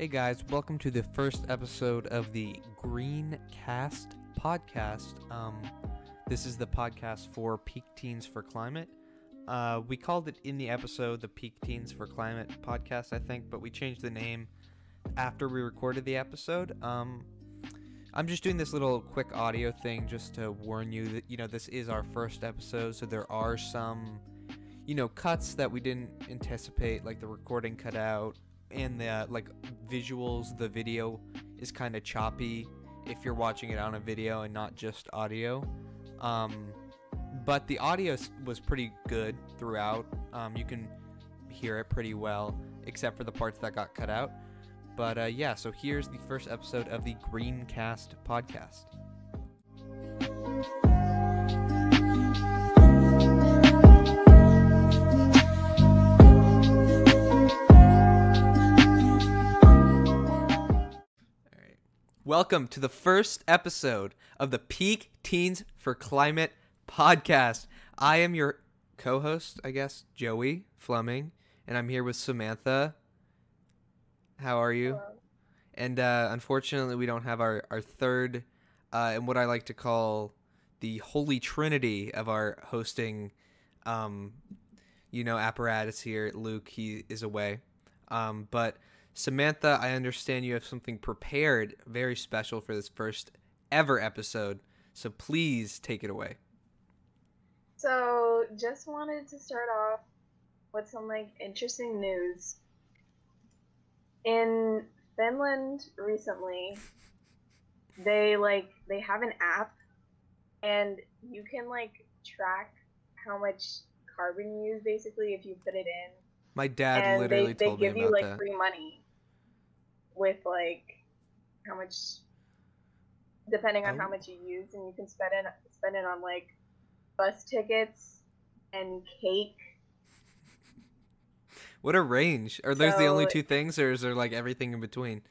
Hey guys, welcome to the first episode of the Green Cast podcast. Um, this is the podcast for Peak Teens for Climate. Uh, we called it in the episode the Peak Teens for Climate podcast, I think, but we changed the name after we recorded the episode. Um, I'm just doing this little quick audio thing just to warn you that you know this is our first episode, so there are some you know cuts that we didn't anticipate, like the recording cut out and the like visuals. The video is kind of choppy if you're watching it on a video and not just audio. Um, but the audio was pretty good throughout. Um, you can hear it pretty well, except for the parts that got cut out. But uh, yeah, so here's the first episode of the Greencast podcast. Welcome to the first episode of the Peak Teens for Climate podcast. I am your co host, I guess, Joey Fleming, and I'm here with Samantha. How are you? And uh, unfortunately, we don't have our, our third, uh, and what I like to call the holy trinity of our hosting, um, you know, apparatus here. Luke, he is away. Um, but Samantha, I understand you have something prepared very special for this first ever episode. So please take it away. So, just wanted to start off with some like interesting news. In Finland recently, they like they have an app and you can like track how much carbon you use basically if you put it in. My dad and literally they, they told me give you about like that. free money with like how much depending on Oh. how much you use and you can spend it spend it on like bus tickets and cake What a range! Are those the only two things, or is there like everything in between?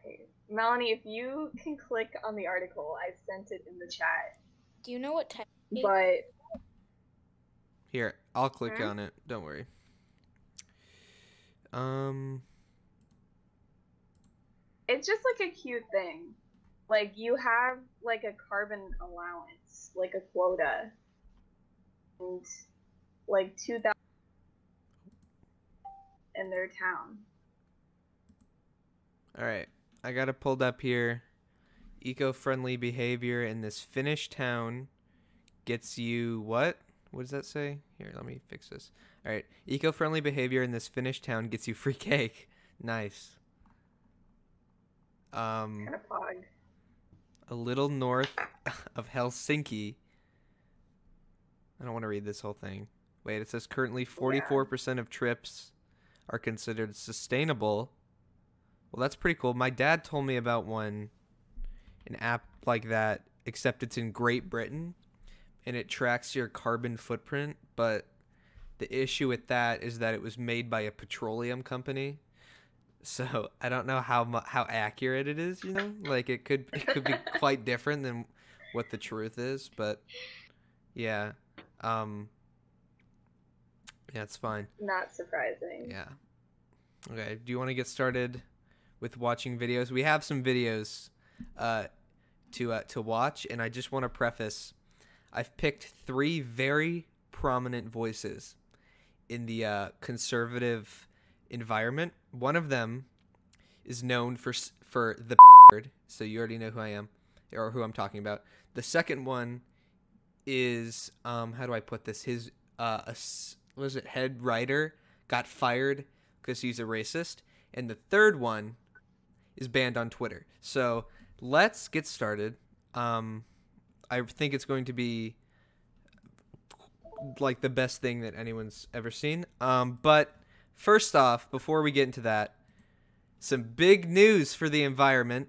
Okay. melanie if you can click on the article i sent it in the chat Do you know what type? Cake? but Here, I'll click on it. Don't worry. Um, it's just like a cute thing like you have like a carbon allowance like a quota and like 2000 in their town all right. I got it pulled up here. Eco-friendly behavior in this Finnish town gets you what? What does that say? Here, let me fix this. All right. Eco-friendly behavior in this Finnish town gets you free cake. Nice. Um. kind of a little north of Helsinki. I don't want to read this whole thing. Wait, it says currently 44% of trips are considered sustainable. Well, that's pretty cool. My dad told me about one, an app like that, except it's in Great Britain and it tracks your carbon footprint. But the issue with that is that it was made by a petroleum company. So I don't know how mu- how accurate it is. You know, like it could it could be quite different than what the truth is. But yeah, um, yeah, it's fine. not surprising Yeah. Okay. Do you want to get started with watching videos? We have some videos uh, to uh, to watch, and I just want to preface: I've picked three very prominent voices in the uh, conservative environment. One of them is known for for the so you already know who I am or who I'm talking about. The second one is um, how do I put this? His uh, a was it head writer got fired because he's a racist, and the third one is banned on Twitter. So let's get started. Um, I think it's going to be like the best thing that anyone's ever seen. Um, but first off, before we get into that, some big news for the environment.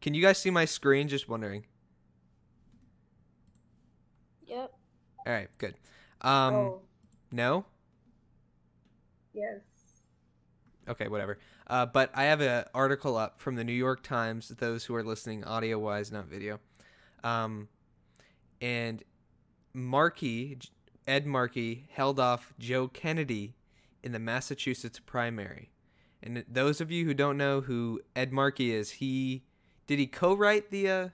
Can you guys see my screen? Just wondering. Yep. All right, good. Um, oh no. yes Okay, whatever. Uh, but I have an article up from the New York Times. Those who are listening audio wise, not video. Um, and Markey, Ed Markey, held off Joe Kennedy in the Massachusetts primary. And those of you who don't know who Ed Markey is, he did he co-write the uh,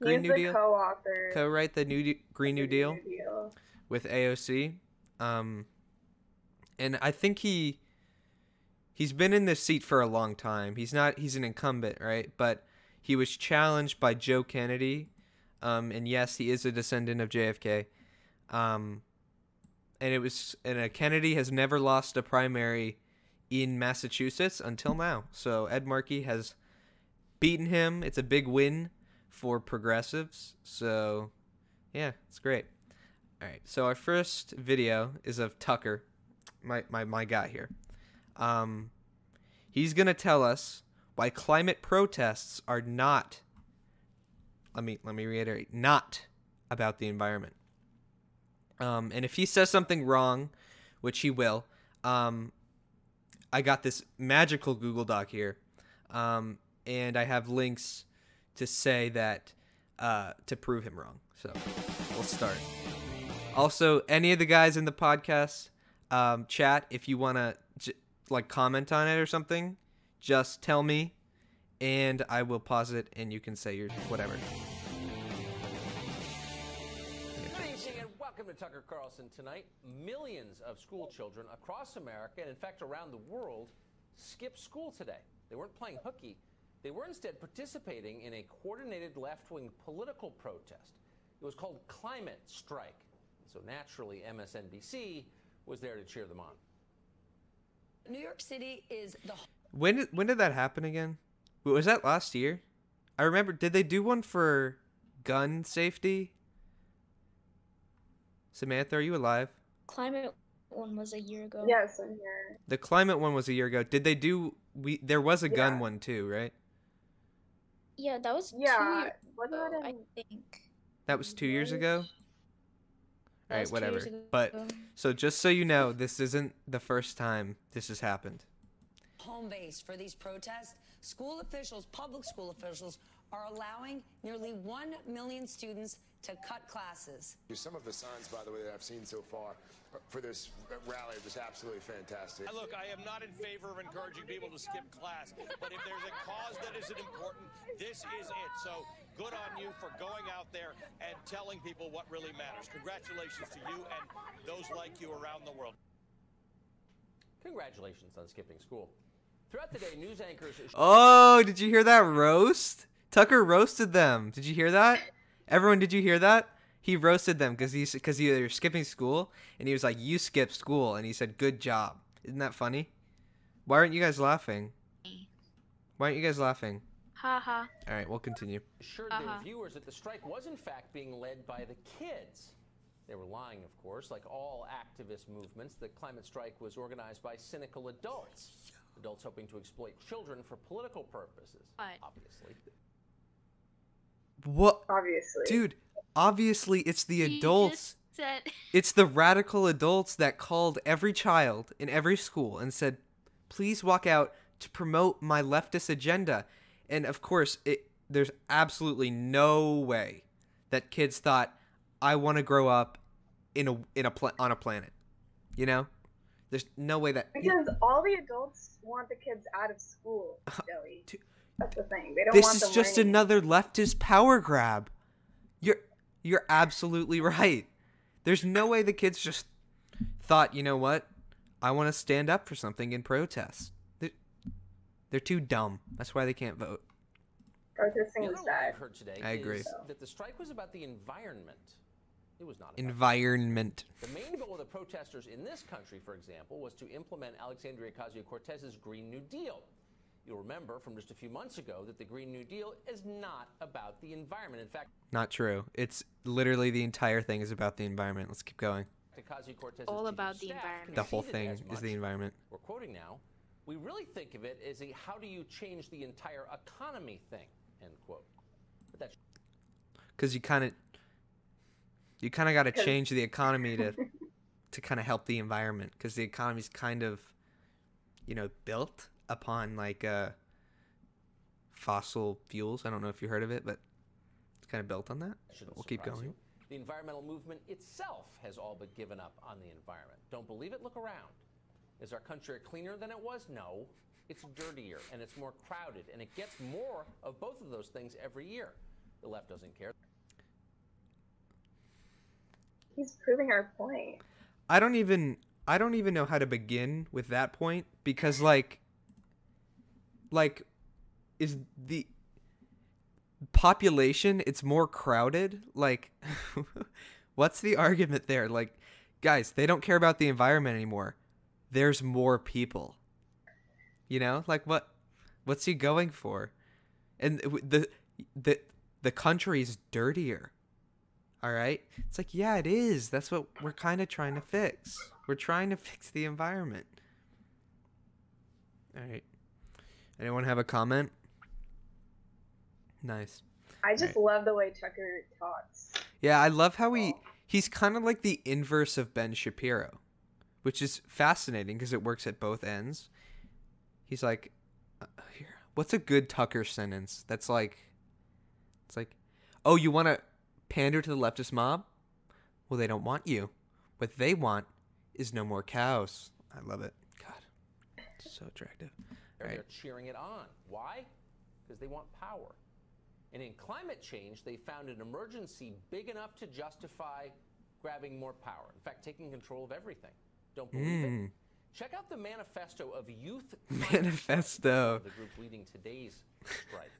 Green New the Deal? co-author. Co-write the New De- Green New Deal New Deal. with AOC. Um, and I think he he's been in this seat for a long time. He's not he's an incumbent, right? But he was challenged by Joe Kennedy. Um, and yes, he is a descendant of JFK. Um, and it was and uh, Kennedy has never lost a primary in Massachusetts until now. So Ed Markey has beaten him. It's a big win for progressives. So yeah, it's great. All right. So our first video is of Tucker, my my my guy here. Um, he's gonna tell us why climate protests are not. Let me let me reiterate, not about the environment. Um, and if he says something wrong, which he will, um, I got this magical Google Doc here, um, and I have links to say that uh, to prove him wrong. So we'll start. Also, any of the guys in the podcast um, chat, if you want to j- like comment on it or something, just tell me, and I will pause it, and you can say your whatever. Good evening and welcome to Tucker Carlson tonight. Millions of school children across America and, in fact, around the world skipped school today. They weren't playing hooky. They were instead participating in a coordinated left wing political protest. It was called Climate Strike. So naturally, MSNBC was there to cheer them on. New York City is the When did when did that happen again? W- Was that last year? I remember. Did they do one for gun safety? Samantha, are you alive? Climate one was a year ago. Yes, I'm here. The climate one was a year ago. Did they do? We there was a gun one too, right? Yeah, that was two Yeah, years wasn't ago, that I think. That was two years ago. That All was right, whatever. But so just so you know, this isn't the first time this has happened. home base for these protests. School officials, public school officials, are allowing nearly 1 million students to cut classes. Some of the signs, by the way, that I've seen so far for this rally are just absolutely fantastic. Look, I am not in favor of encouraging people to skip class, but if there's a cause that is important, this is it. So good on you for going out there and telling people what really matters. Congratulations to you and those like you around the world. Congratulations on skipping school. Throughout the day, news anchors. Oh, did you hear that roast? Tucker roasted them. Did you hear that? Everyone, did you hear that? He roasted them because he's because he they were skipping school, and he was like, "You skipped school," and he said, "Good job." Isn't that funny? Why aren't you guys laughing? Why aren't you guys laughing? Ha ha. All right, we'll continue. assured Uh-huh. their viewers that the strike was in fact being led by the kids. They were lying, of course. Like all activist movements, the climate strike was organized by cynical adults. Adults hoping to exploit children for political purposes, Right. obviously. What, obviously. dude? Obviously, it's the He adults. said It's the radical adults that called every child in every school and said, "Please walk out to promote my leftist agenda." And of course, it there's absolutely no way that kids thought, "I want to grow up in a in a pla- on a planet." You know? There's no way that Because all the adults want the kids out of school, uh-huh. Joey. Dude. That's the thing. They don't this want is them just learning. another leftist power grab. You're you're absolutely right. There's no way the kids just thought, you know what? I want to stand up for something in protest. They're, they're too dumb. That's why they can't vote. Protesting The is bad. I've heard today I agree. is that the strike was about the environment. It was not. About Environment. The main goal of the protesters in this country, for example, was to implement Alexandria Ocasio Cortez's Green New Deal. You'll remember from just a few months ago that the Green New Deal is not about the environment. In fact, Not true. It's literally the entire thing is about the environment. Let's keep going. Ocasio Cortez's All about the environment. The whole thing is the environment. We're quoting now. We really think of it as a how do you change the entire economy thing, end quote. But that's Cuz you kind of you kind of got to change the economy to to kind of help the environment cuz the economy's kind of you know built upon like uh fossil fuels. I don't know if you heard of it, but it's kind of built on that. shouldn't We'll keep going. you. The environmental movement itself has all but given up on the environment. Don't believe it? Look around. Is our country cleaner than it was? No. It's dirtier and it's more crowded, and it gets more of both of those things every year. The left doesn't care. He's proving our point. I don't even I don't even know how to begin with that point because like like is the population it's more crowded? Like what's the argument there? Like guys they don't care about the environment anymore. There's more people. You know like what what's he going for? And the the the country's dirtier all right? It's like yeah it is. That's what we're kind of trying to fix. We're trying to fix the environment. All right. Anyone have a comment? Nice. I just love the way Tucker talks. yeah i love how he he's kind of like the inverse of ben shapiro which is fascinating because it works at both ends. He's like uh, here what's a good tucker sentence? That's like it's like oh you want to pander to the leftist mob well they don't want you what they want is no more cows i love it god so attractive They're cheering it on. Why? Because they want power. And in climate change, they found an emergency big enough to justify grabbing more power. In fact, taking control of everything. Don't believe Mm. it? Check out the manifesto of Youth manifesto the group leading today's strike.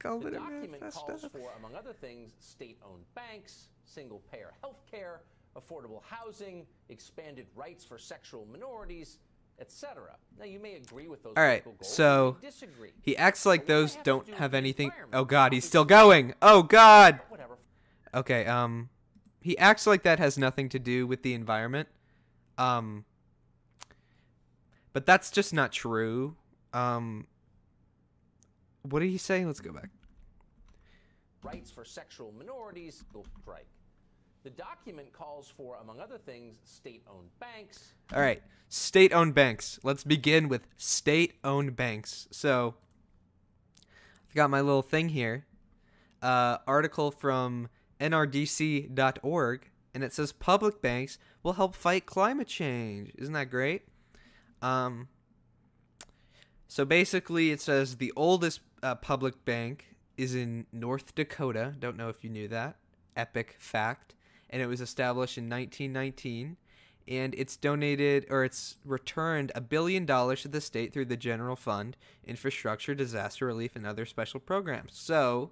Call The it a document calls manifesto for, among other things, state owned banks, single payer health care, affordable housing, expanded rights for sexual minorities, etc. Now, you may agree with those All right, political goals, so disagree. he acts like But those have don't do have anything oh god he's still going oh god Whatever. Okay, um he acts like that has nothing to do with the environment. Um but that's just not true. Um what are you saying? Let's go back. rights for sexual minorities will strike. The document calls for, among other things, state owned banks, All right. State-owned banks. Let's begin with state-owned banks. So I've got my little thing here. Uh article from nrdc.org and it says public banks will help fight climate change. Isn't that great? Um so basically it says the oldest uh, public bank is in North Dakota. Don't know if you knew that. Epic fact. And it was established in 1919 and it's donated or it's returned a billion dollars to the state through the general fund, infrastructure, disaster relief, and other special programs. So,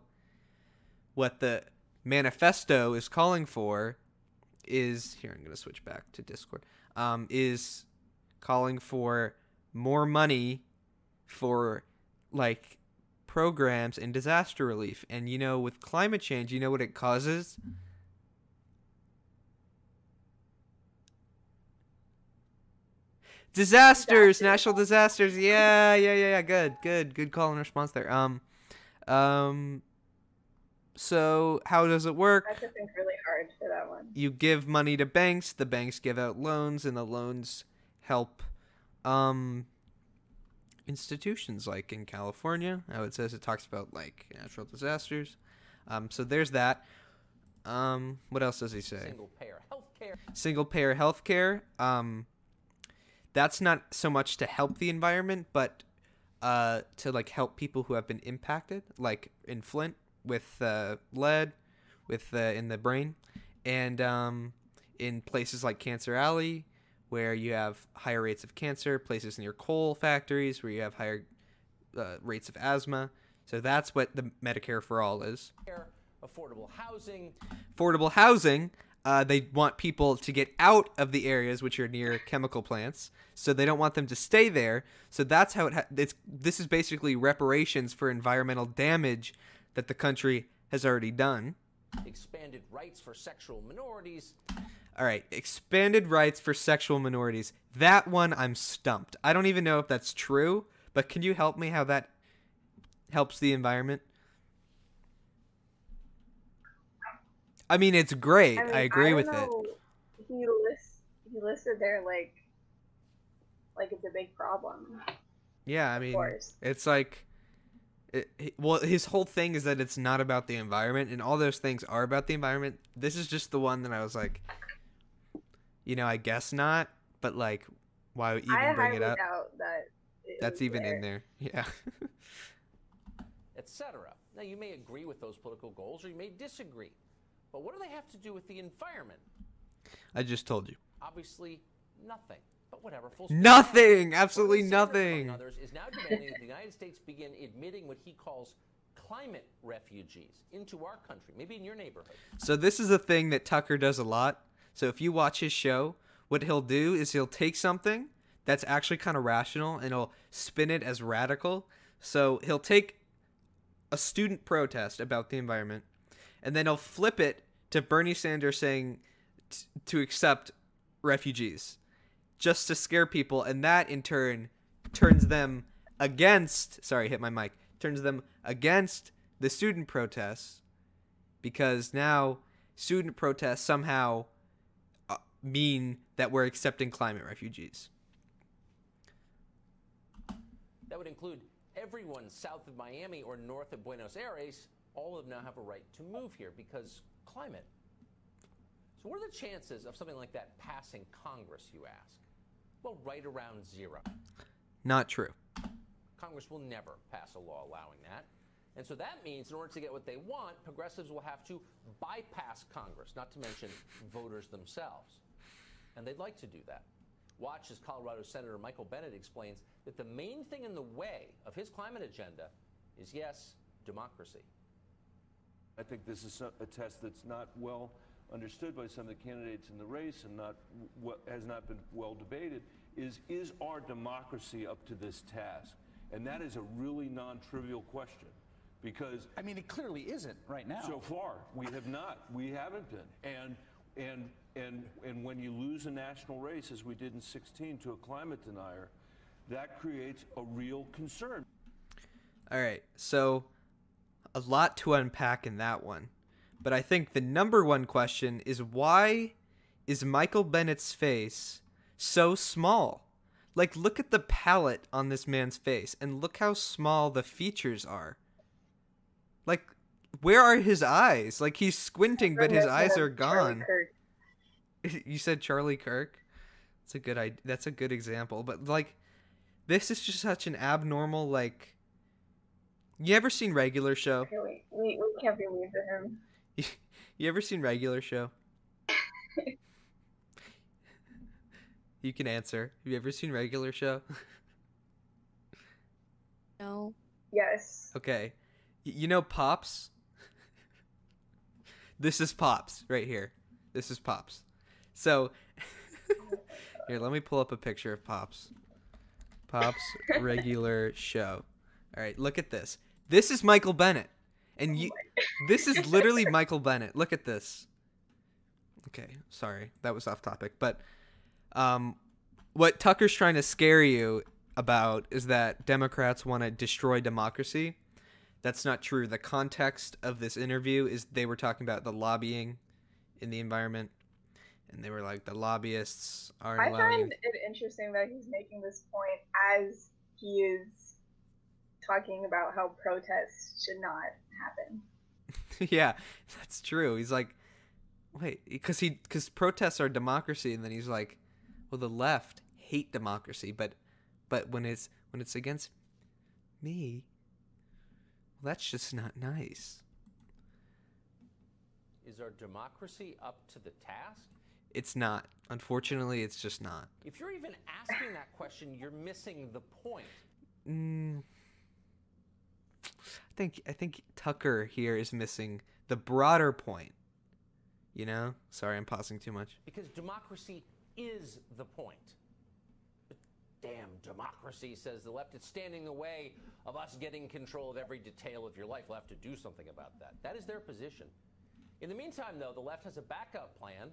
what the manifesto is calling for is here. I'm going to switch back to Discord. Um, is calling for more money for like programs and disaster relief. And you know, with climate change, you know what it causes? Disasters, Disasters. national disasters. Yeah, yeah, yeah, yeah. Good, good, good call and response there. Um, um. So how does it work? I have to think really hard for that one. you give money to banks the banks give out loans and the loans help um institutions like in california how it says it talks about like natural disasters. Um so there's that. Um what else does he say? Single payer health care, single payer healthcare. Um, that's not so much to help the environment, but uh, to like help people who have been impacted, like in Flint with uh, lead, with uh, in the brain, and um, in places like Cancer Alley, where you have higher rates of cancer, places near coal factories where you have higher uh, rates of asthma. So that's what the Medicare for All is affordable housing, affordable housing. Uh, they want people to get out of the areas which are near chemical plants, so they don't want them to stay there. So that's how it. Ha- it's this is basically reparations for environmental damage that the country has already done. expanded rights for sexual minorities, All right, expanded rights for sexual minorities. That one I'm stumped. I don't even know if that's true, but can you help me how that helps the environment? I mean, it's great. I, mean, agree don't with it. He lists he listed there like like it's a big problem. Yeah, I mean, it's like, it, well, his whole thing is that it's not about the environment, and all those things are about the environment. This is just the one that I was like, you know, I guess not, but like, why even I bring it up? doubt that. it That's even there. in there. Yeah. etc. Now, you may agree with those political goals or you may disagree. But what do they have to do with the environment? I just told you. Obviously, nothing. But whatever. Full. Nothing. Absolutely Lee Sanders, among nothing. Others is now demanding that the United States begin admitting what he calls climate refugees into our country, maybe in your neighborhood. So this is a thing that Tucker does a lot. So if you watch his show, what he'll do is he'll take something that's actually kind of rational and he'll spin it as radical. So he'll take a student protest about the environment and then he'll flip it to Bernie Sanders saying t- to accept refugees just to scare people and that in turn turns them against sorry hit my mic turns them against the student protests because now student protests somehow mean that we're accepting climate refugees. That would include everyone south of Miami or north of Buenos Aires. All of them now have a right to move here because climate. So, what are the chances of something like that passing Congress, you ask? Well, right around zero. Not true. Congress will never pass a law allowing that. And so that means in order to get what they want, progressives will have to bypass Congress, not to mention voters themselves. And they'd like to do that. Watch as Colorado Senator Michael Bennet explains that the main thing in the way of his climate agenda is, yes, democracy. I think this is a test that's not well understood by some of the candidates in the race and not w- has not been well debated is is our democracy up to this task? And that is a really non-trivial question because I mean, it clearly isn't right now. so far we have not we haven't been and and and and when you lose a national race as we did in 16 to a climate denier that creates a real concern All right. So a lot to unpack in that one. But I think the number one question is why is Michael Bennet's face so small? Like look at the palette on this man's face and look how small the features are. Like where are his eyes? Like he's squinting but his eyes are a Charlie gone. Kirk. you said Charlie Kirk. That's a good idea. That's a good example. But like, this is just such an abnormal like. You ever seen Regular Show? Okay, wait, we, we can't be mean to him. You ever seen Regular Show? you can answer. Have you ever seen Regular Show? No. Yes. okay. Y- you know Pops? this is Pops right here. This is Pops. So, here, let me pull up a picture of Pops. Pops regular show. All right, look at this. This is Michael Bennet. And you this is literally Michael Bennet. Look at this. Okay, sorry. That was off topic, but um what Tucker's trying to scare you about is that Democrats want to destroy democracy. That's not true. The context of this interview is they were talking about the lobbying in the environment and they were like the lobbyists aren't I allowing find it interesting that he's making this point as he is talking about how protests should not happen. yeah, that's true. He's like, wait, because he because protests are democracy, and then he's like, well, the left hate democracy, but but when it's when it's against me, well, that's just not nice. Is our democracy up to the task? It's not. Unfortunately, it's just not. If you're even asking that question, you're missing the point. Mm, I think I think Tucker here is missing the broader point. You know? Sorry, I'm pausing too much. Because democracy is the point. But damn democracy, says the left. It's standing in the way of us getting control of every detail of your life. We'll have to do something about that. That is their position. In the meantime, though, the left has a backup plan.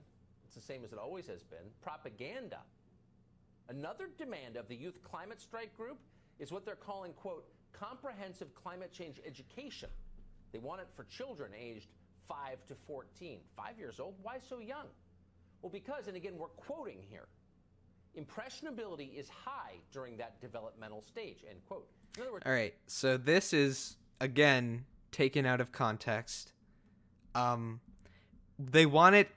It's the same as it always has been propaganda. Another demand of the Youth Climate Strike Group is what they're calling, quote, comprehensive climate change education. They want it for children aged 5 to 14. Five years old? Why so young? Well, because, and again, we're quoting here, impressionability is high during that developmental stage, end quote. Words, All right. So this is again taken out of context. Um they want it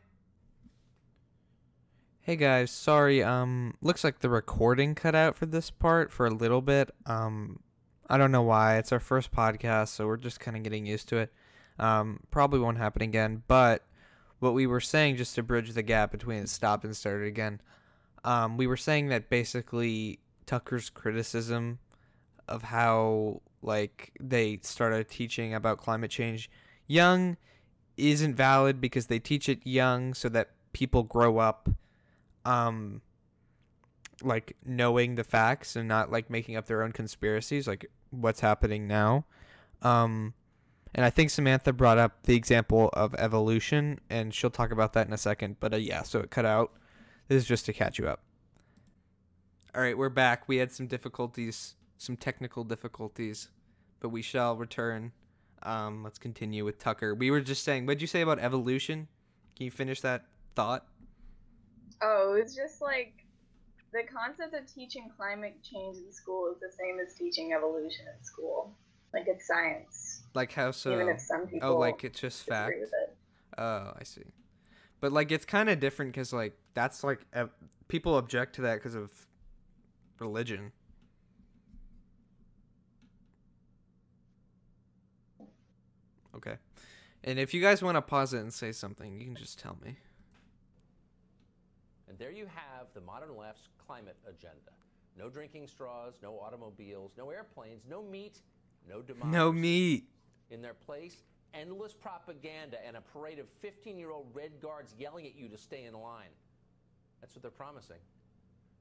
Hey guys, sorry. Um, looks like the recording cut out for this part for a little bit. Um, I don't know why. It's our first podcast, so we're just kind of getting used to it. Um, probably won't happen again. But what we were saying, just to bridge the gap between it stopped and started again, um, we were saying that basically Tucker's criticism of how like they started teaching about climate change young isn't valid because they teach it young so that people grow up um like knowing the facts and not like making up their own conspiracies like what's happening now. Um and i think samantha brought up the example of evolution and she'll talk about that in a second but uh, yeah so it cut out. This is just to catch you up. All right we're back. We had some difficulties some technical difficulties but we shall return. Um let's continue with tucker. We were just saying what'd you say about evolution? Can you finish that thought Oh, it's just like the concept of teaching climate change in school is the same as teaching evolution in school. Like it's science. Like how so? Even if some oh, people oh, like it's just fact. it. Oh, I see. But like it's kind of different because like that's like people object to that because of religion. Okay. And if you guys want to pause it and say something, you can just tell me. And there you have the modern left's climate agenda. No drinking straws, no automobiles, no airplanes, no meat, no democracy. No meat. In their place, endless propaganda and a parade of 15 year old red guards yelling at you to stay in line. That's what they're promising.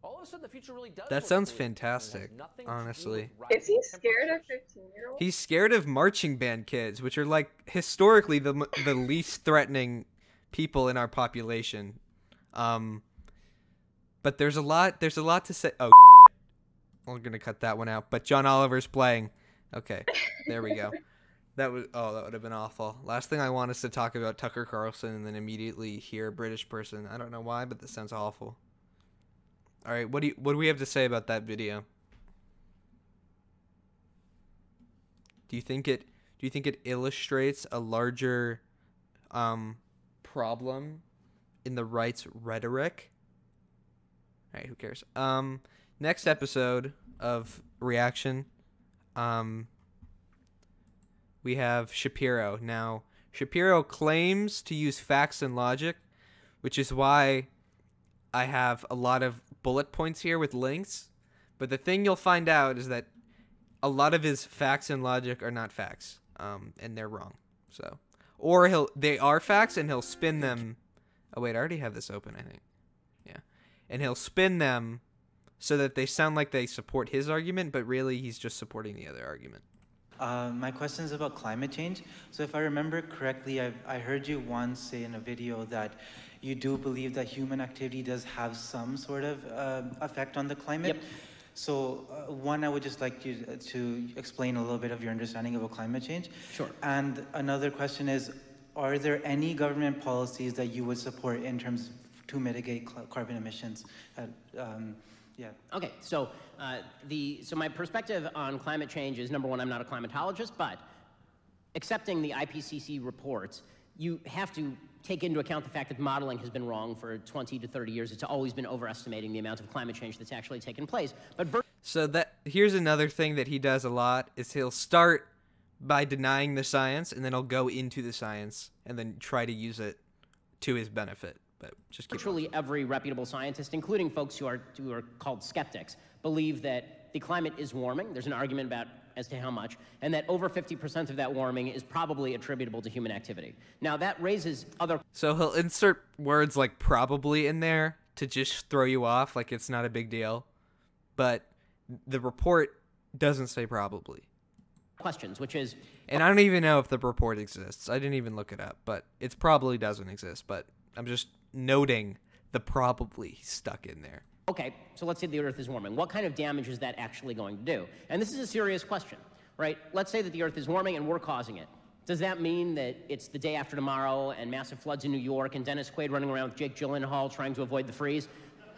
All of a sudden, the future really does. That look sounds bleak, and it has fantastic, nothing to do honestly. Is he scared of 15 year olds? He's scared of marching band kids, which are like historically the the least threatening people in our population. Um, but there's a lot. There's a lot to say. Oh, we're gonna cut that one out. But John Oliver's playing. Okay, there we go. That was oh, that would have been awful. Last thing I want is to talk about Tucker Carlson and then immediately hear a British person. I don't know why, but that sounds awful. All right, what do you what do we have to say about that video? Do you think it do you think it illustrates a larger um problem in the right's rhetoric? All right, who cares? Um next episode of reaction um we have Shapiro. Now, Shapiro claims to use facts and logic, which is why I have a lot of bullet points here with links. But the thing you'll find out is that a lot of his facts and logic are not facts, um, and they're wrong. So, or he'll they are facts and he'll spin them. Oh wait, I already have this open. I think, and he'll spin them so that they sound like they support his argument, but really he's just supporting the other argument. Uh, my question is about climate change. So, if I remember correctly, I've, I heard you once say in a video that you do believe that human activity does have some sort of um effect on the climate. Yep. So, uh, one, I would just like you to explain a little bit of your understanding about climate change. Sure. And another question is Are there any government policies that you would support in terms to mitigate cl- carbon emissions? Uh, um, yeah. Okay, so uh, the so my perspective on climate change is number one, I'm not a climatologist, but accepting the IPCC reports, you have to take into account the fact that modeling has been wrong for 20 to 30 years. It's always been overestimating the amount of climate change that's actually taken place. But ver- So that here's another thing that he does a lot is he'll start by denying the science and then he'll go into the science and then try to use it to his benefit. But just keep virtually every reputable scientist, including folks who are who are called skeptics, believe that the climate is warming. There's an argument about as to how much, and that over 50% of that warming is probably attributable to human activity. Now that raises other So he'll insert words like probably in there to just throw you off like it's not a big deal. But the report doesn't say probably. questions, which is And I don't even know if the report exists. I didn't even look it up, but it probably doesn't exist, but I'm just noting the probably stuck in there. Okay, so let's say the Earth is warming. What kind of damage is that actually going to do? And this is a serious question, right? Let's say that the Earth is warming and we're causing it. Does that mean that it's the day after tomorrow and massive floods in New York and Dennis Quaid running around with Jake Gyllenhaal trying to avoid the freeze?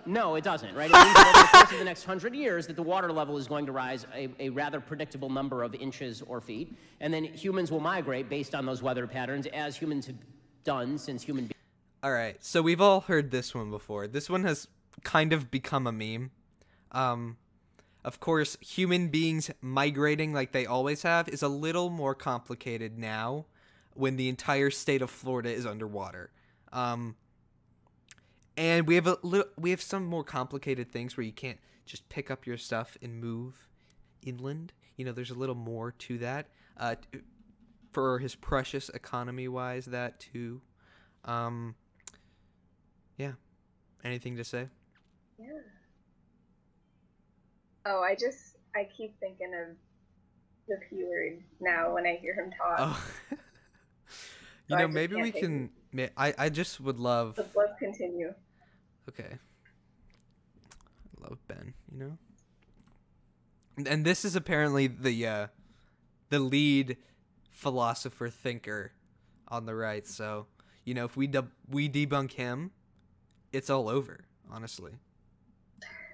No, it doesn't, right? It means that over the course of the next hundred years that the water level is going to rise a, a rather predictable number of inches or feet, and then humans will migrate based on those weather patterns as humans have done since human beings. All right. So we've all heard this one before. This one has kind of become a meme. Um of course, human beings migrating like they always have is a little more complicated now when the entire state of Florida is underwater. Um and we have a we have some more complicated things where you can't just pick up your stuff and move inland. You know, there's a little more to that. Uh for his precious economy wise that too. Um yeah. Anything to say? Yeah. Oh, I just I keep thinking of the P word now when I hear him talk. Oh. you So know, maybe we can I I just would love let's continue. Okay. I love Ben, you know? And- And this is apparently the uh the lead philosopher thinker on the right. So, you know, if we deb- we debunk him, it's all over, honestly.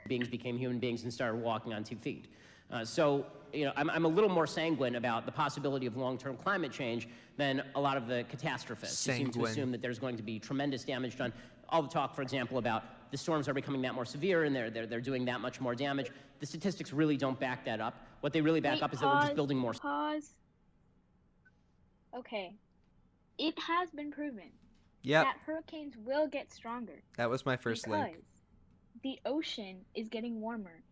beings became human beings and started walking on two feet. Uh, so, you know, I'm, I'm a little more sanguine about the possibility of long-term climate change than a lot of the catastrophists who seem to assume that there's going to be tremendous damage done. All the talk, for example, about the storms are becoming that more severe and they're, they're, they're doing that much more damage. The statistics really don't back that up. What they really back Wait, up is that we're just building more. Pause. Okay. It has been proven Yep. that hurricanes will get stronger That was my first because link. the ocean is getting warmer,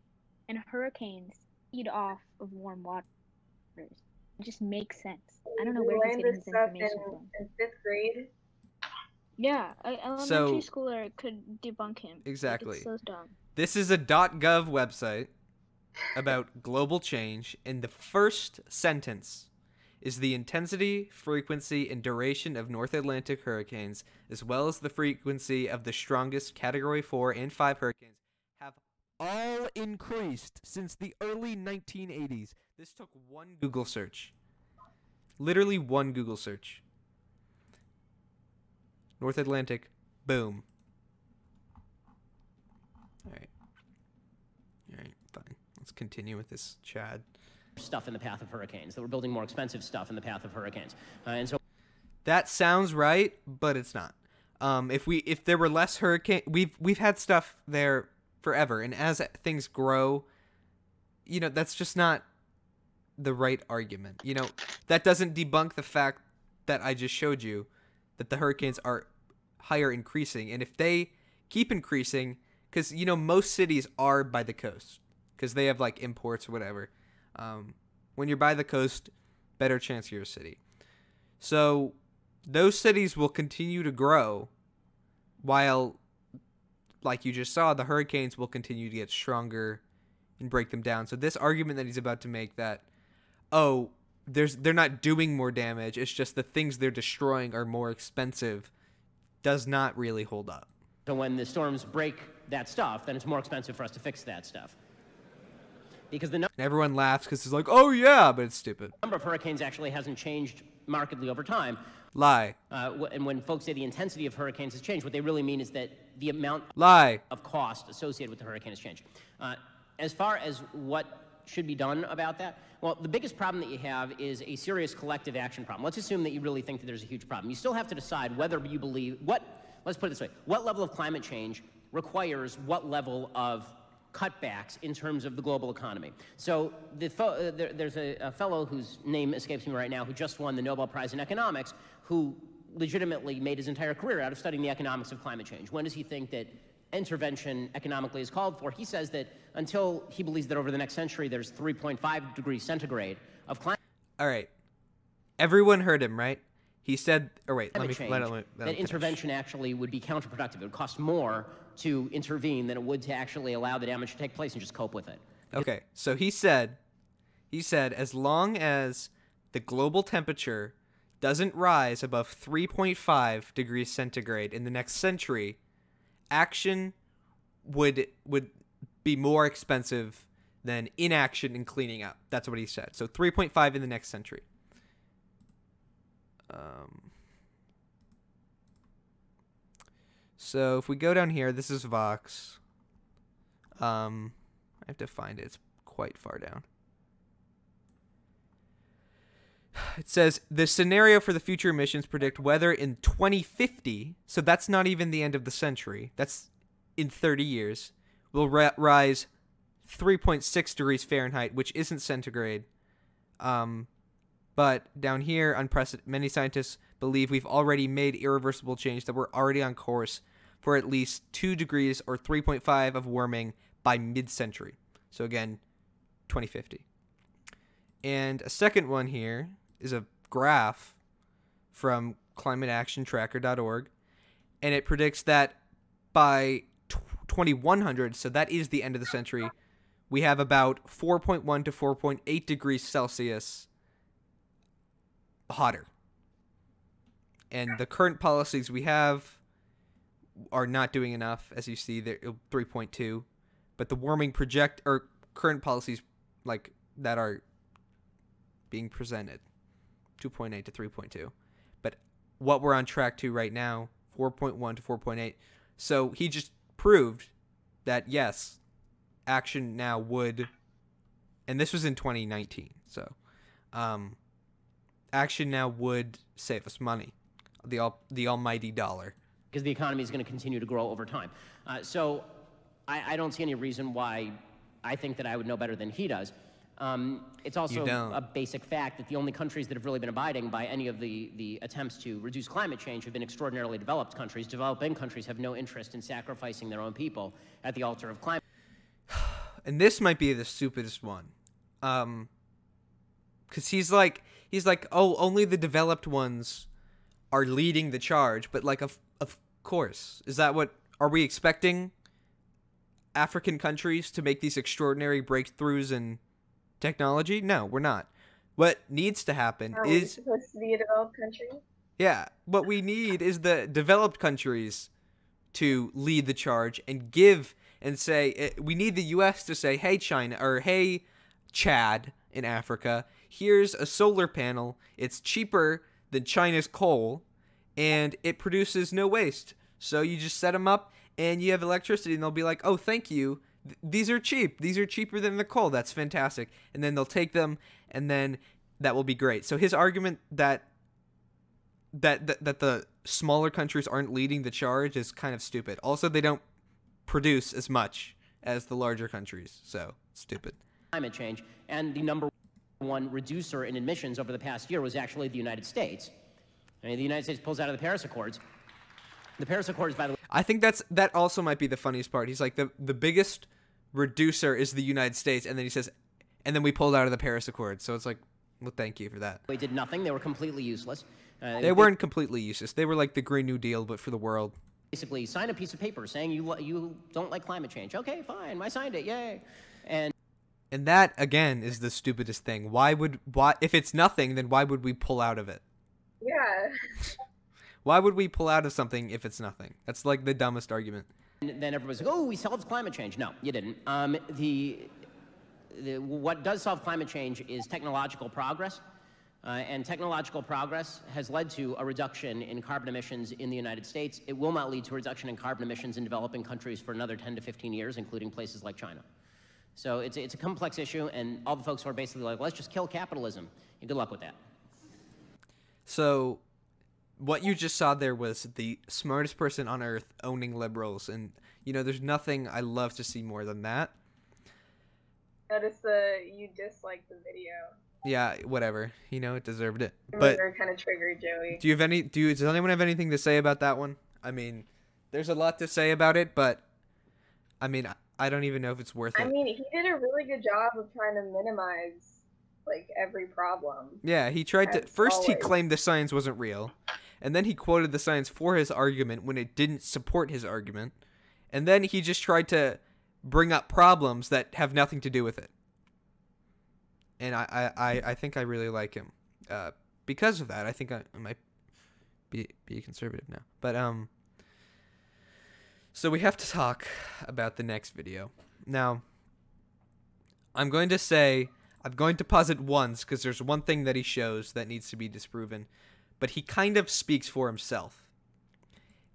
and hurricanes eat off of warm waters. It just makes sense. I don't know where he's getting this information in, from. in fifth grade. Yeah, an elementary So- schooler could debunk him. Exactly. it's so dumb. This is a .gov website about global change, and the first sentence is the intensity, frequency, and duration of North Atlantic hurricanes, as well as the frequency of the strongest Category 4 and 5 hurricanes, have all increased since the early 1980s. This took one Google search. Literally one Google search. North Atlantic, boom. Alright. Alright, fine. Let's continue with this Chad. Stuff in the path of hurricanes, that we're building more expensive stuff in the path of hurricanes. Uh, and so That sounds right, but it's not. Um, if we if there were less hurricane, we've we've had stuff there forever, and as things grow, you know that's just not the right argument. You know that doesn't debunk the fact that I just showed you that the hurricanes are higher increasing, and if they keep increasing, because you know most cities are by the coast, because they have like imports or whatever. Um, when you're by the coast, better chance you're a city. So those cities will continue to grow while like you just saw the hurricanes will continue to get stronger and break them down. So this argument that he's about to make that oh, there's they're not doing more damage, it's just the things they're destroying are more expensive does not really hold up. So when the storms break that stuff, then it's more expensive for us to fix that stuff. Because the And everyone laughs cuz it's like, "Oh yeah, but it's stupid." number of hurricanes actually hasn't changed markedly over time. Lie. Uh, and when folks say the intensity of hurricanes has changed, what they really mean is that the amount Lie. of cost associated with the hurricane has changed. Uh, as far as what should be done about that, well, the biggest problem that you have is a serious collective action problem. Let's assume that you really think that there's a huge problem. You still have to decide whether you believe what. Let's put it this way: what level of climate change requires what level of cutbacks in terms of the global economy. So the uh, there, there's a, a fellow whose name escapes me right now who just won the Nobel Prize in economics who legitimately made his entire career out of studying the economics of climate change. When does he think that intervention economically is called for? He says that until he believes that over the next century there's 3.5 degrees centigrade of climate All right. Everyone heard him, right? He said or wait, let me change, let let him that intervention actually would be counterproductive. It would cost more to intervene than it would to actually allow the damage to take place and just cope with it. Okay, so he said, he said, as long as the global temperature doesn't rise above 3.5 degrees centigrade in the next century, action would would be more expensive than inaction and cleaning up. That's what he said. So 3.5 in the next century. Um, so if we go down here, this is Vox. Um, I have to find it. It's quite far down. It says the scenario for the future emissions predict weather in 2050, so that's not even the end of the century. That's in 30 years, will ri- rise 3.6 degrees Fahrenheit, which isn't centigrade. Um, but down here, unprecedented, many scientists believe we've already made irreversible change that we're already on course for at least 2 degrees or 3.5 of warming by mid-century. So again, 2050. And a second one here is a graph from climateactiontracker.org and it predicts that by 2100, so that is the end of the century, we have about 4.1 to 4.8 degrees Celsius hotter. And the current policies we have are not doing enough, as you see there, 3.2. But the warming project or current policies like that are being presented, 2.8 to 3.2. But what we're on track to right now, 4.1 to 4.8. So he just proved that yes, action now would, and this was in 2019. So, um, action now would save us money, the all, the almighty dollar. Because the economy is going to continue to grow over time. Uh, so I, I don't see any reason why I think that I would know better than he does. Um, it's also a basic fact that the only countries that have really been abiding by any of the, the attempts to reduce climate change have been extraordinarily developed countries. Developing countries have no interest in sacrificing their own people at the altar of climate. and this might be the stupidest one um because he's like he's like oh only the developed ones are leading the charge but like of course is that what are we expecting african countries to make these extraordinary breakthroughs in technology no we're not what needs to happen Are we is supposed to be a developed country? yeah, what we need is the developed countries to lead the charge and give and say eh, we need the US to say, "Hey China or hey Chad in Africa, here's a solar panel. It's cheaper than China's coal and it produces no waste. So you just set them up and you have electricity and they'll be like, "Oh, thank you. Th- These are cheap. These are cheaper than the coal. That's fantastic." And then they'll take them and then that will be great. So his argument that that, that that the smaller countries aren't leading the charge is kind of stupid. Also, they don't produce as much as the larger countries, so stupid. climate change, and the number one reducer in emissions over the past year was actually the United States. I mean, the United States pulls out of the Paris Accords. The Paris Accords, by the way, I think that's that also might be the funniest part. He's like the the biggest reducer is the United States, and then he says, and then we pulled out of the Paris Accords. So it's like, well, thank you for that. they did nothing. They were completely useless. Uh, They weren't completely useless. They were like the Green New Deal, but for the world. basically sign a piece of paper saying you you don't like climate change. Okay, fine, I signed it. Yay! And And that again is the stupidest thing. Why would why if it's nothing, then why would we pull out of it? Yeah. Why would we pull out of something if it's nothing? That's like the dumbest argument. And then everybody's like, "Oh, we solved climate change." No, you didn't. Um, the, the what does solve climate change is technological progress. Uh, and technological progress has led to a reduction in carbon emissions in the United States. It will not lead to a reduction in carbon emissions in developing countries for another 10 to 15 years, including places like China. So it's, it's a complex issue, and all the folks who are basically like, let's just kill capitalism. And good luck with that. So, what you just saw there was the smartest person on earth owning liberals, and you know, there's nothing I love to see more than that. Notice the you disliked the video. Yeah, whatever. You know, it deserved it. But But kind of triggered Joey. do you have any? Do you, does anyone have anything to say about that one? I mean, there's a lot to say about it, but I mean, I- I don't even know if it's worth I it. I mean, he did a really good job of trying to minimize like every problem. Yeah, he tried to. First, he claimed the science wasn't real, and then he quoted the science for his argument when it didn't support his argument, and then he just tried to bring up problems that have nothing to do with it. And I, I, I, I think I really like him uh, because of that. I think I, I might be be conservative now, but um. So we have to talk about the next video now. I'm going to say I'm going to pause it once because there's one thing that he shows that needs to be disproven, but he kind of speaks for himself.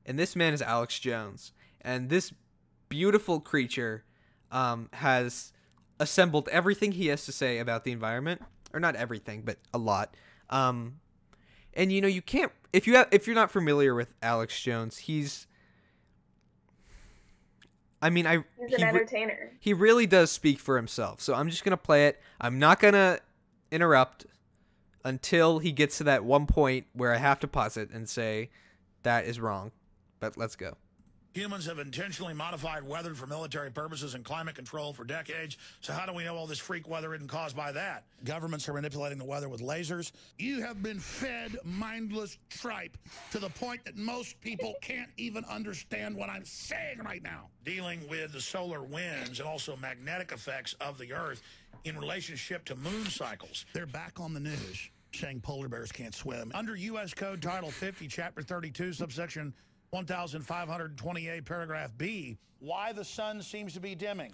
And this man is Alex Jones, and this beautiful creature um, has assembled everything he has to say about the environment, or not everything, but a lot. Um, and you know you can't if you have, if you're not familiar with Alex Jones, he's. I mean, I He's he an re- entertainer. he really does speak for himself. So I'm just gonna play it. I'm not gonna interrupt until he gets to that one point where I have to pause it and say that is wrong. But let's go. Humans have intentionally modified weather for military purposes and climate control for decades. So how do we know all this freak weather isn't caused by that? Governments are manipulating the weather with lasers. You have been fed mindless tripe to the point that most people can't even understand what I'm saying right now. Dealing with the solar winds and also magnetic effects of the Earth in relationship to moon cycles. They're back on the news saying polar bears can't swim. Under U.S. Code Title 50, Chapter 32, subsection 1528, paragraph B, why the sun seems to be dimming.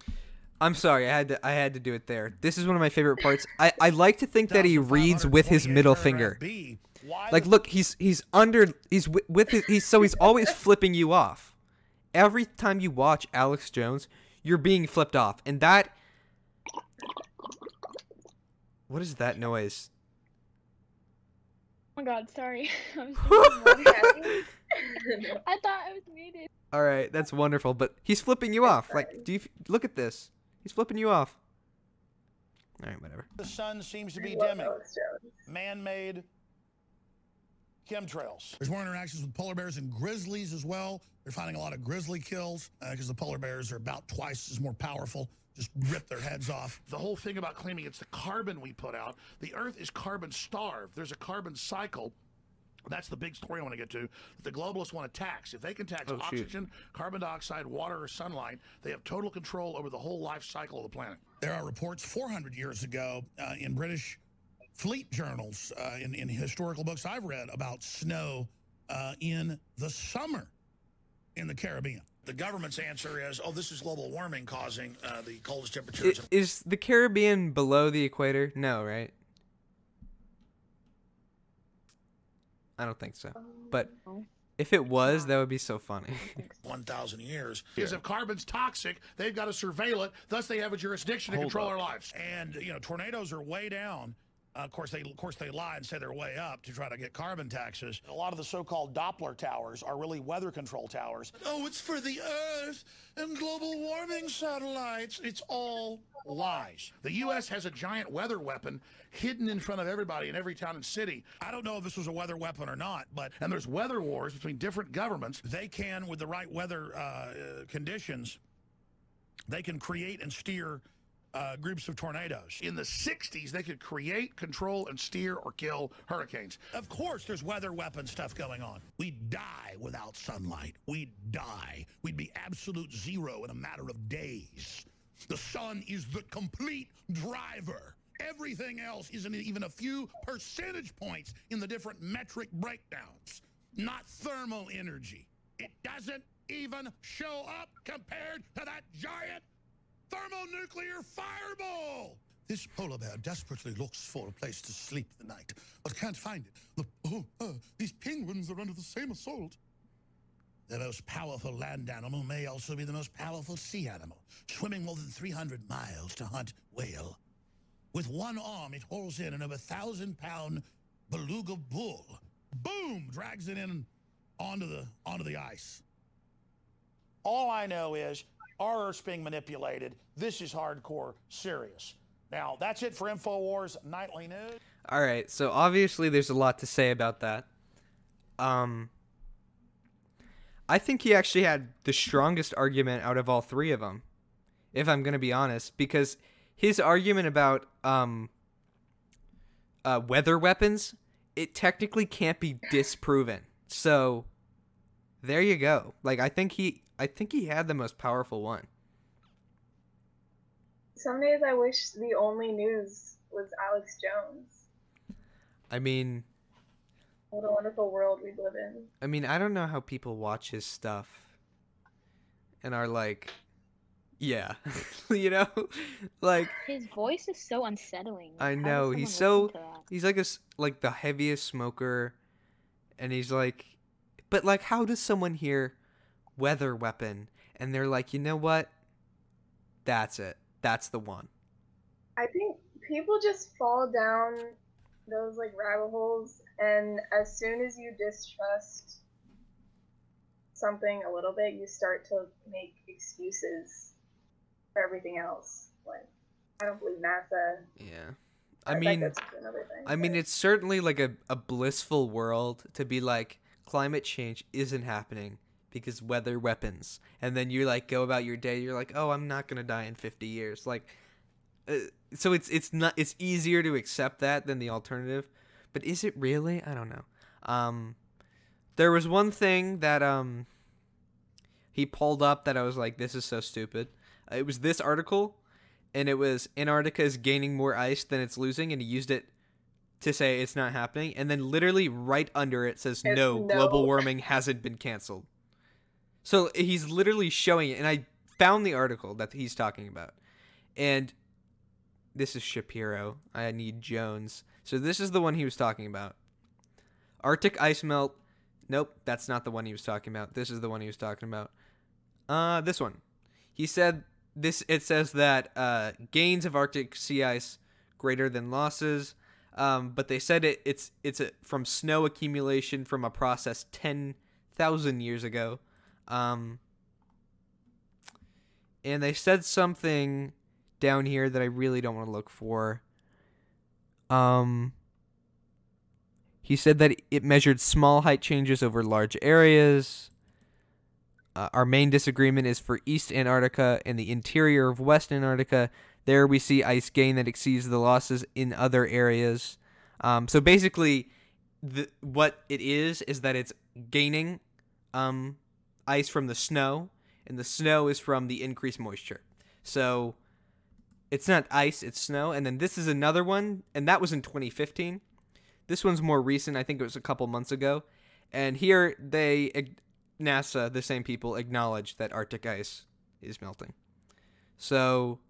I'm sorry, I had to I had to do it there. This is one of my favorite parts. I, I like to think that he reads with his middle finger. B, Like look, he's he's under he's wi- with his he's so he's always flipping you off. Every time you watch Alex Jones, you're being flipped off. And that What is that noise? Oh my god, sorry. I was thinking water. I thought I was muted. All right, that's wonderful, but he's flipping you off. Like, do you f- look at this? He's flipping you off. All right, whatever. The sun seems to be dimming. Man-made chemtrails. There's more interactions with polar bears and grizzlies as well. They're finding a lot of grizzly kills uh, because the polar bears are about twice as more powerful. Just rip their heads off. The whole thing about claiming it's the carbon we put out. The Earth is carbon starved. There's a carbon cycle. That's the big story I want to get to. That the globalists want to tax. If they can tax Oh, shoot. oxygen, carbon dioxide, water, or sunlight, they have total control over the whole life cycle of the planet. There are reports 400 years ago uh, in British fleet journals, uh, in, in historical books I've read about snow uh, in the summer in the Caribbean. The government's answer is, oh, this is global warming causing uh, the coldest temperatures. Is the Caribbean below the equator? No, right? I don't think so. But oh, if it was, that would be so funny. 1,000 years. Because if carbon's toxic, they've got to surveil it. Thus, they have a jurisdiction to Hold control up. our lives. And you know, tornadoes are way down. Uh, of course, they of course they lie and say they're way up to try to get carbon taxes. A lot of the so-called Doppler towers are really weather control towers. Oh, it's for the Earth and global warming satellites. It's all lies. The U.S. has a giant weather weapon hidden in front of everybody in every town and city. I don't know if this was a weather weapon or not, but and there's weather wars between different governments. They can, with the right weather uh, uh, conditions, they can create and steer uh, groups of tornadoes. In the 60s, they could create, control, and steer or kill hurricanes. Of course, there's weather weapon stuff going on. We'd die without sunlight. We'd die. We'd be absolute zero in a matter of days. The sun is the complete driver. Everything else isn't even a few percentage points in the different metric breakdowns, not thermal energy. It doesn't even show up compared to that giant thermonuclear fireball. This polar bear desperately looks for a place to sleep the night, but can't find it. The, oh, oh, these penguins are under the same assault. The most powerful land animal may also be the most powerful sea animal, swimming more than 300 miles to hunt whale. With one arm, it hauls in an over thousand pound beluga bull. Boom! Drags it in onto the onto the ice. All I know is our Earth's being manipulated. This is hardcore serious. Now, that's it for InfoWars Nightly News. All right, so obviously there's a lot to say about that. Um I think he actually had the strongest argument out of all three of them. If I'm going to be honest, because his argument about um uh weather weapons, it technically can't be disproven. So there you go. Like I think he I think he had the most powerful one. Some days I wish the only news was Alex Jones. I mean, What a wonderful world we live in. I mean, I don't know how people watch his stuff and are like, yeah, you know, like His voice is so unsettling. I know he's so someone listen to that? he's like a s- like the heaviest smoker, and he's like, but like, how does someone hear weather weapon and they're like, you know what, that's it, that's the one. I think people just fall down those like rabbit holes, and as soon as you distrust something a little bit, you start to make excuses for everything else. Like, I don't believe NASA. Yeah. I That mean, gets into another thing, I mean, it's certainly like a, a blissful world to be like climate change isn't happening because weather weapons, and then you like go about your day. You're like, oh, I'm not gonna die in 50 years. Like, uh, so it's it's not it's easier to accept that than the alternative, but is it really? I don't know. Um, there was one thing that um he pulled up that I was like, this is so stupid. It was this article, and it was Antarctica is gaining more ice than it's losing, and he used it to say it's not happening, and then literally right under it says, no, no. global warming hasn't been canceled. So he's literally showing it, and I found the article that he's talking about, and this is Shapiro. I need Jones. So this is the one he was talking about. Arctic ice melt. Nope, that's not the one he was talking about. This is the one he was talking about. Uh, this one. He said this. It says that uh, gains of Arctic sea ice greater than losses. Um, but they said it. It's it's a, from snow accumulation from a process ten thousand years ago. Um, and they said something down here that I really don't want to look for. Um, he said that it measured small height changes over large areas. Uh, our main disagreement is for East Antarctica and the interior of West Antarctica. There we see ice gain that exceeds the losses in other areas. Um, so basically, the, what it is is that it's gaining um, ice from the snow, and the snow is from the increased moisture. So it's not ice, it's snow. And then this is another one, and that was in 2015. This one's more recent. I think it was a couple months ago. And here they, NASA, the same people, acknowledge that Arctic ice is melting. So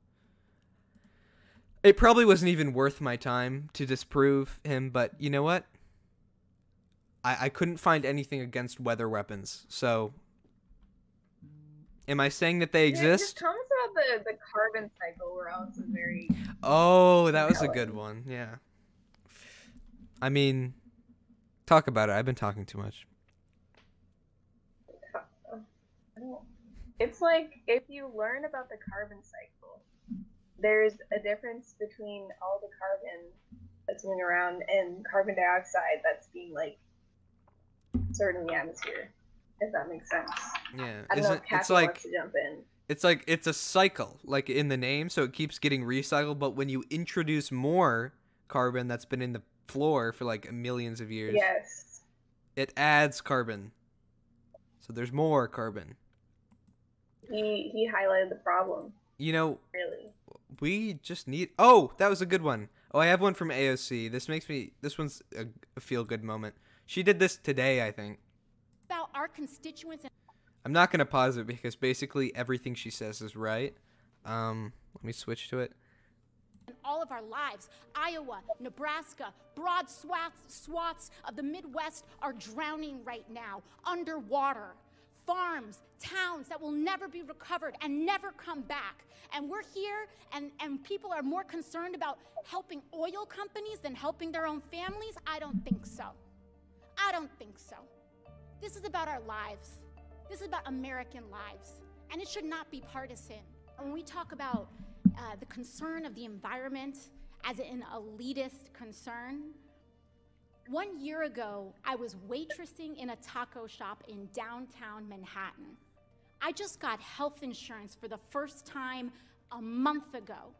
it probably wasn't even worth my time to disprove him, but you know what? I, I couldn't find anything against weather weapons. So am I saying that they Yeah, exist? Just comments about the, the carbon cycle were also very. Oh, that was a good one. Yeah. I mean, talk about it. I've been talking too much. Uh, it's like if you learn about the carbon cycle, there's a difference between all the carbon that's moving around and carbon dioxide that's being like stored in the atmosphere. If that makes sense. Yeah. I don't know if Kathy it's like wants to jump in. it's like it's a cycle, like in the name, so it keeps getting recycled, but when you introduce more carbon that's been in the floor for like millions of years, Yes. it adds carbon. So there's more carbon. He he highlighted the problem. You know, Really. We just need Oh, that was a good one. Oh, I have one from AOC. This makes me this one's a, a feel good moment. She did this today, I think. about our constituents I'm not gonna pause it because basically everything she says is right. Um, let me switch to it. all of our lives. Iowa, Nebraska, broad swaths, swaths of the Midwest are drowning right now, underwater. Farms, towns that will never be recovered and never come back. And we're here, and, and people are more concerned about helping oil companies than helping their own families? I don't think so. I don't think so. This is about our lives. This is about American lives. And it should not be partisan. When we talk about uh, the concern of the environment as an elitist concern, one year ago, I was waitressing in a taco shop in downtown Manhattan. I just got health insurance for the first time a month ago.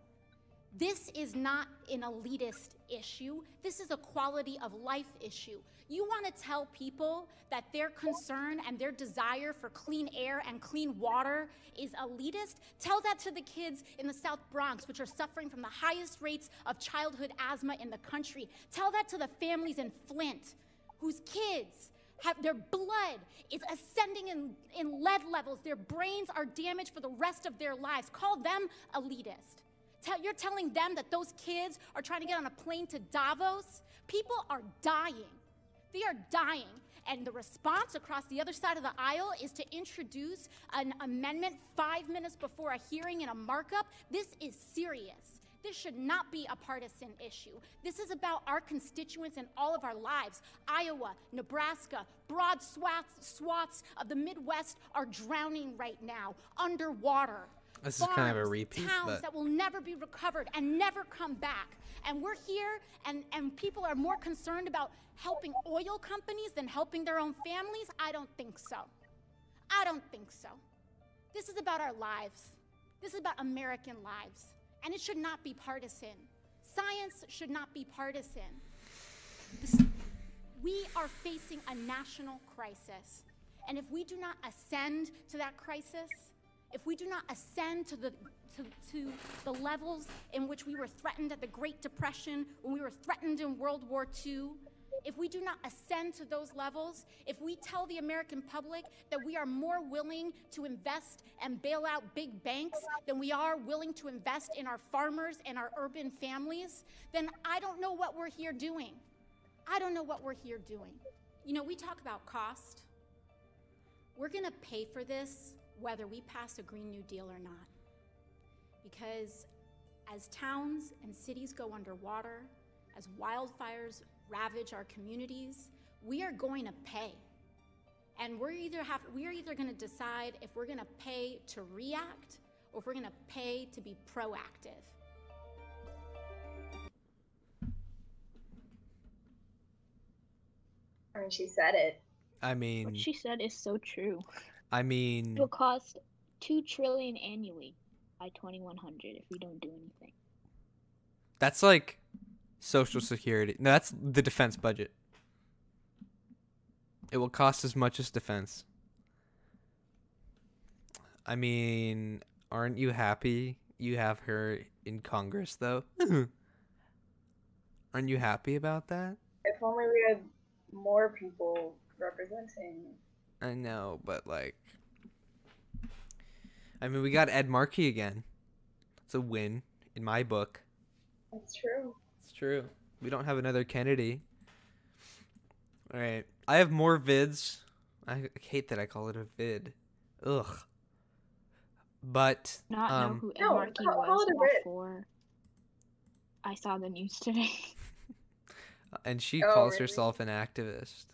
This is not an elitist issue. This is a quality of life issue. You want to tell people that their concern and their desire for clean air and clean water is elitist? Tell that to the kids in the South Bronx, which are suffering from the highest rates of childhood asthma in the country. Tell that to the families in Flint whose kids have their blood is ascending in, in lead levels. Their brains are damaged for the rest of their lives. Call them elitist. Tell, you're telling them that those kids are trying to get on a plane to Davos? People are dying. They are dying. And the response across the other side of the aisle is to introduce an amendment five minutes before a hearing in a markup. This is serious. This should not be a partisan issue. This is about our constituents and all of our lives. Iowa, Nebraska, broad swaths, swaths of the Midwest are drowning right now, underwater. This is kind of a Farms, repeat, Towns but- that will never be recovered and never come back. And we're here, and, and people are more concerned about helping oil companies than helping their own families? I don't think so. I don't think so. This is about our lives. This is about American lives. And it should not be partisan. Science should not be partisan. This, we are facing a national crisis. And if we do not ascend to that crisis, if we do not ascend to the to, to the levels in which we were threatened at the Great Depression, when we were threatened in World War II, if we do not ascend to those levels, if we tell the American public that we are more willing to invest and bail out big banks than we are willing to invest in our farmers and our urban families, then I don't know what we're here doing. I don't know what we're here doing. You know, we talk about cost. We're going to pay for this whether we pass a Green New Deal or not. Because as towns and cities go underwater, as wildfires ravage our communities, we are going to pay. And we're either have we are either going to decide if we're going to pay to react or if we're going to pay to be proactive. I mean, she said it. I mean, What she said is so true. I mean, It will cost two trillion annually by 2100 if we don't do anything. that's like social security. No, that's the defense budget. It will cost as much as defense. I mean, aren't you happy you have her in Congress though? aren't you happy about that? If only we had more people representing. I know, but like I mean, we got Ed Markey again. It's a win in my book. That's true. It's true. We don't have another Kennedy. All right. I have more vids. I hate that I call it a vid. Ugh. But Not um, know who Ed No, Markey call- call was it a bit. before I saw the news today. and she Oh, calls really? herself an activist.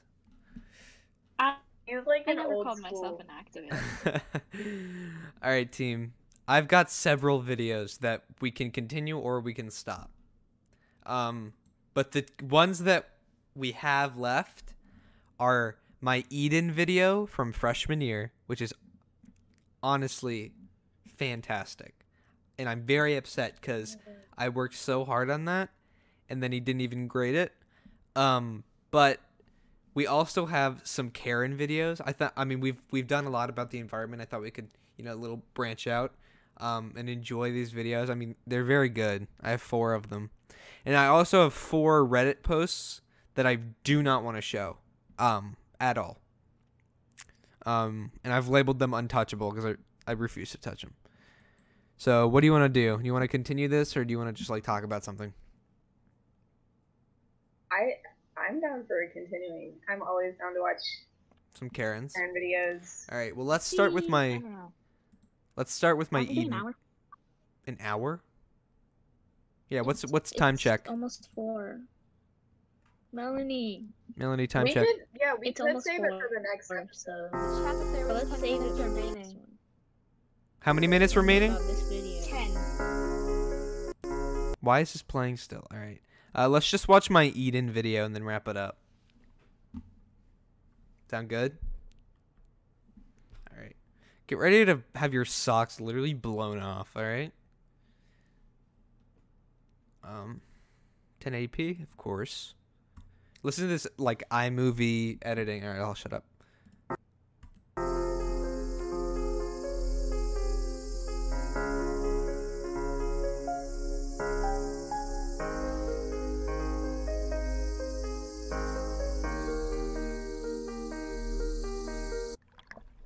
I, He's like I an never old called school. myself an activist. All right, team. I've got several videos that we can continue or we can stop. Um, but the ones that we have left are my Eden video from freshman year, which is honestly fantastic. And I'm very upset because I worked so hard on that and then he didn't even grade it. Um, but we also have some Karen videos. I thought I mean we've we've done a lot about the environment. I thought we could, you know, a little branch out um, and enjoy these videos. I mean, they're very good. I have 4 of them. And I also have 4 Reddit posts that I do not want to show um at all. Um and I've labeled them untouchable because I I refuse to touch them. So, what do you want to do? Do you want to continue this or do you want to just like talk about something? I I'm down for continuing. I'm always down to watch Some Karens. Karen videos. All right. Well, let's start with my. Let's start with my Probably an hour. An hour? Yeah, what's It's- what's time it's check? Almost four. Melanie. Melanie, time we check. could, yeah, we It's could almost save it for the next so episode. so let's save it for the next one. How many minutes remaining? This video. Ten. Why is this playing still? All right. Uh, let's just watch my Eden video and then wrap it up. Sound good? All right. Get ready to have your socks literally blown off, all right? Um 1080p, of course. Listen to this like iMovie editing. All right, I'll shut up.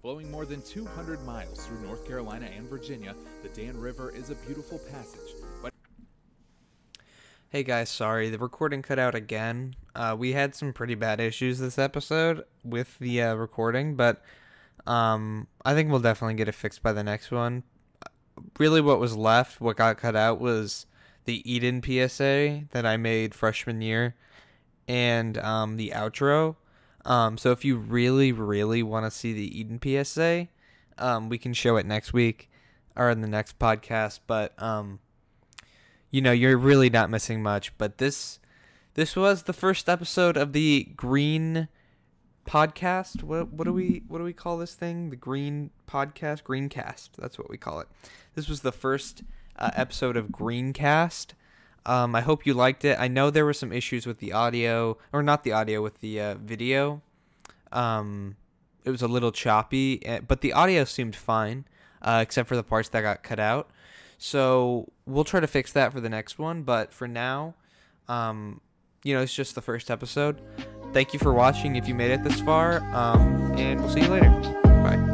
Flowing more than 200 miles through North Carolina and Virginia, the Dan River is a beautiful passage. But Hey guys, sorry, the recording cut out again. Uh, we had some pretty bad issues this episode with the uh, recording, but um, I think we'll definitely get it fixed by the next one. Really, what was left, what got cut out, was the Eden PSA that I made freshman year and um, the outro. Um, so if you really, really want to see the Eden PSA, um, we can show it next week or in the next podcast. But um, you know, you're really not missing much. But this this was the first episode of the Green podcast. What what do we what do we call this thing? The Green podcast, Greencast. That's what we call it. This was the first uh, episode of Greencast. Um, I hope you liked it. I know there were some issues with the audio, or not the audio, with the uh, video. Um, it was a little choppy, eh, but the audio seemed fine, uh, except for the parts that got cut out. So we'll try to fix that for the next one. But for now, um, you know, it's just the first episode. Thank you for watching if you made it this far, um, and we'll see you later. Bye.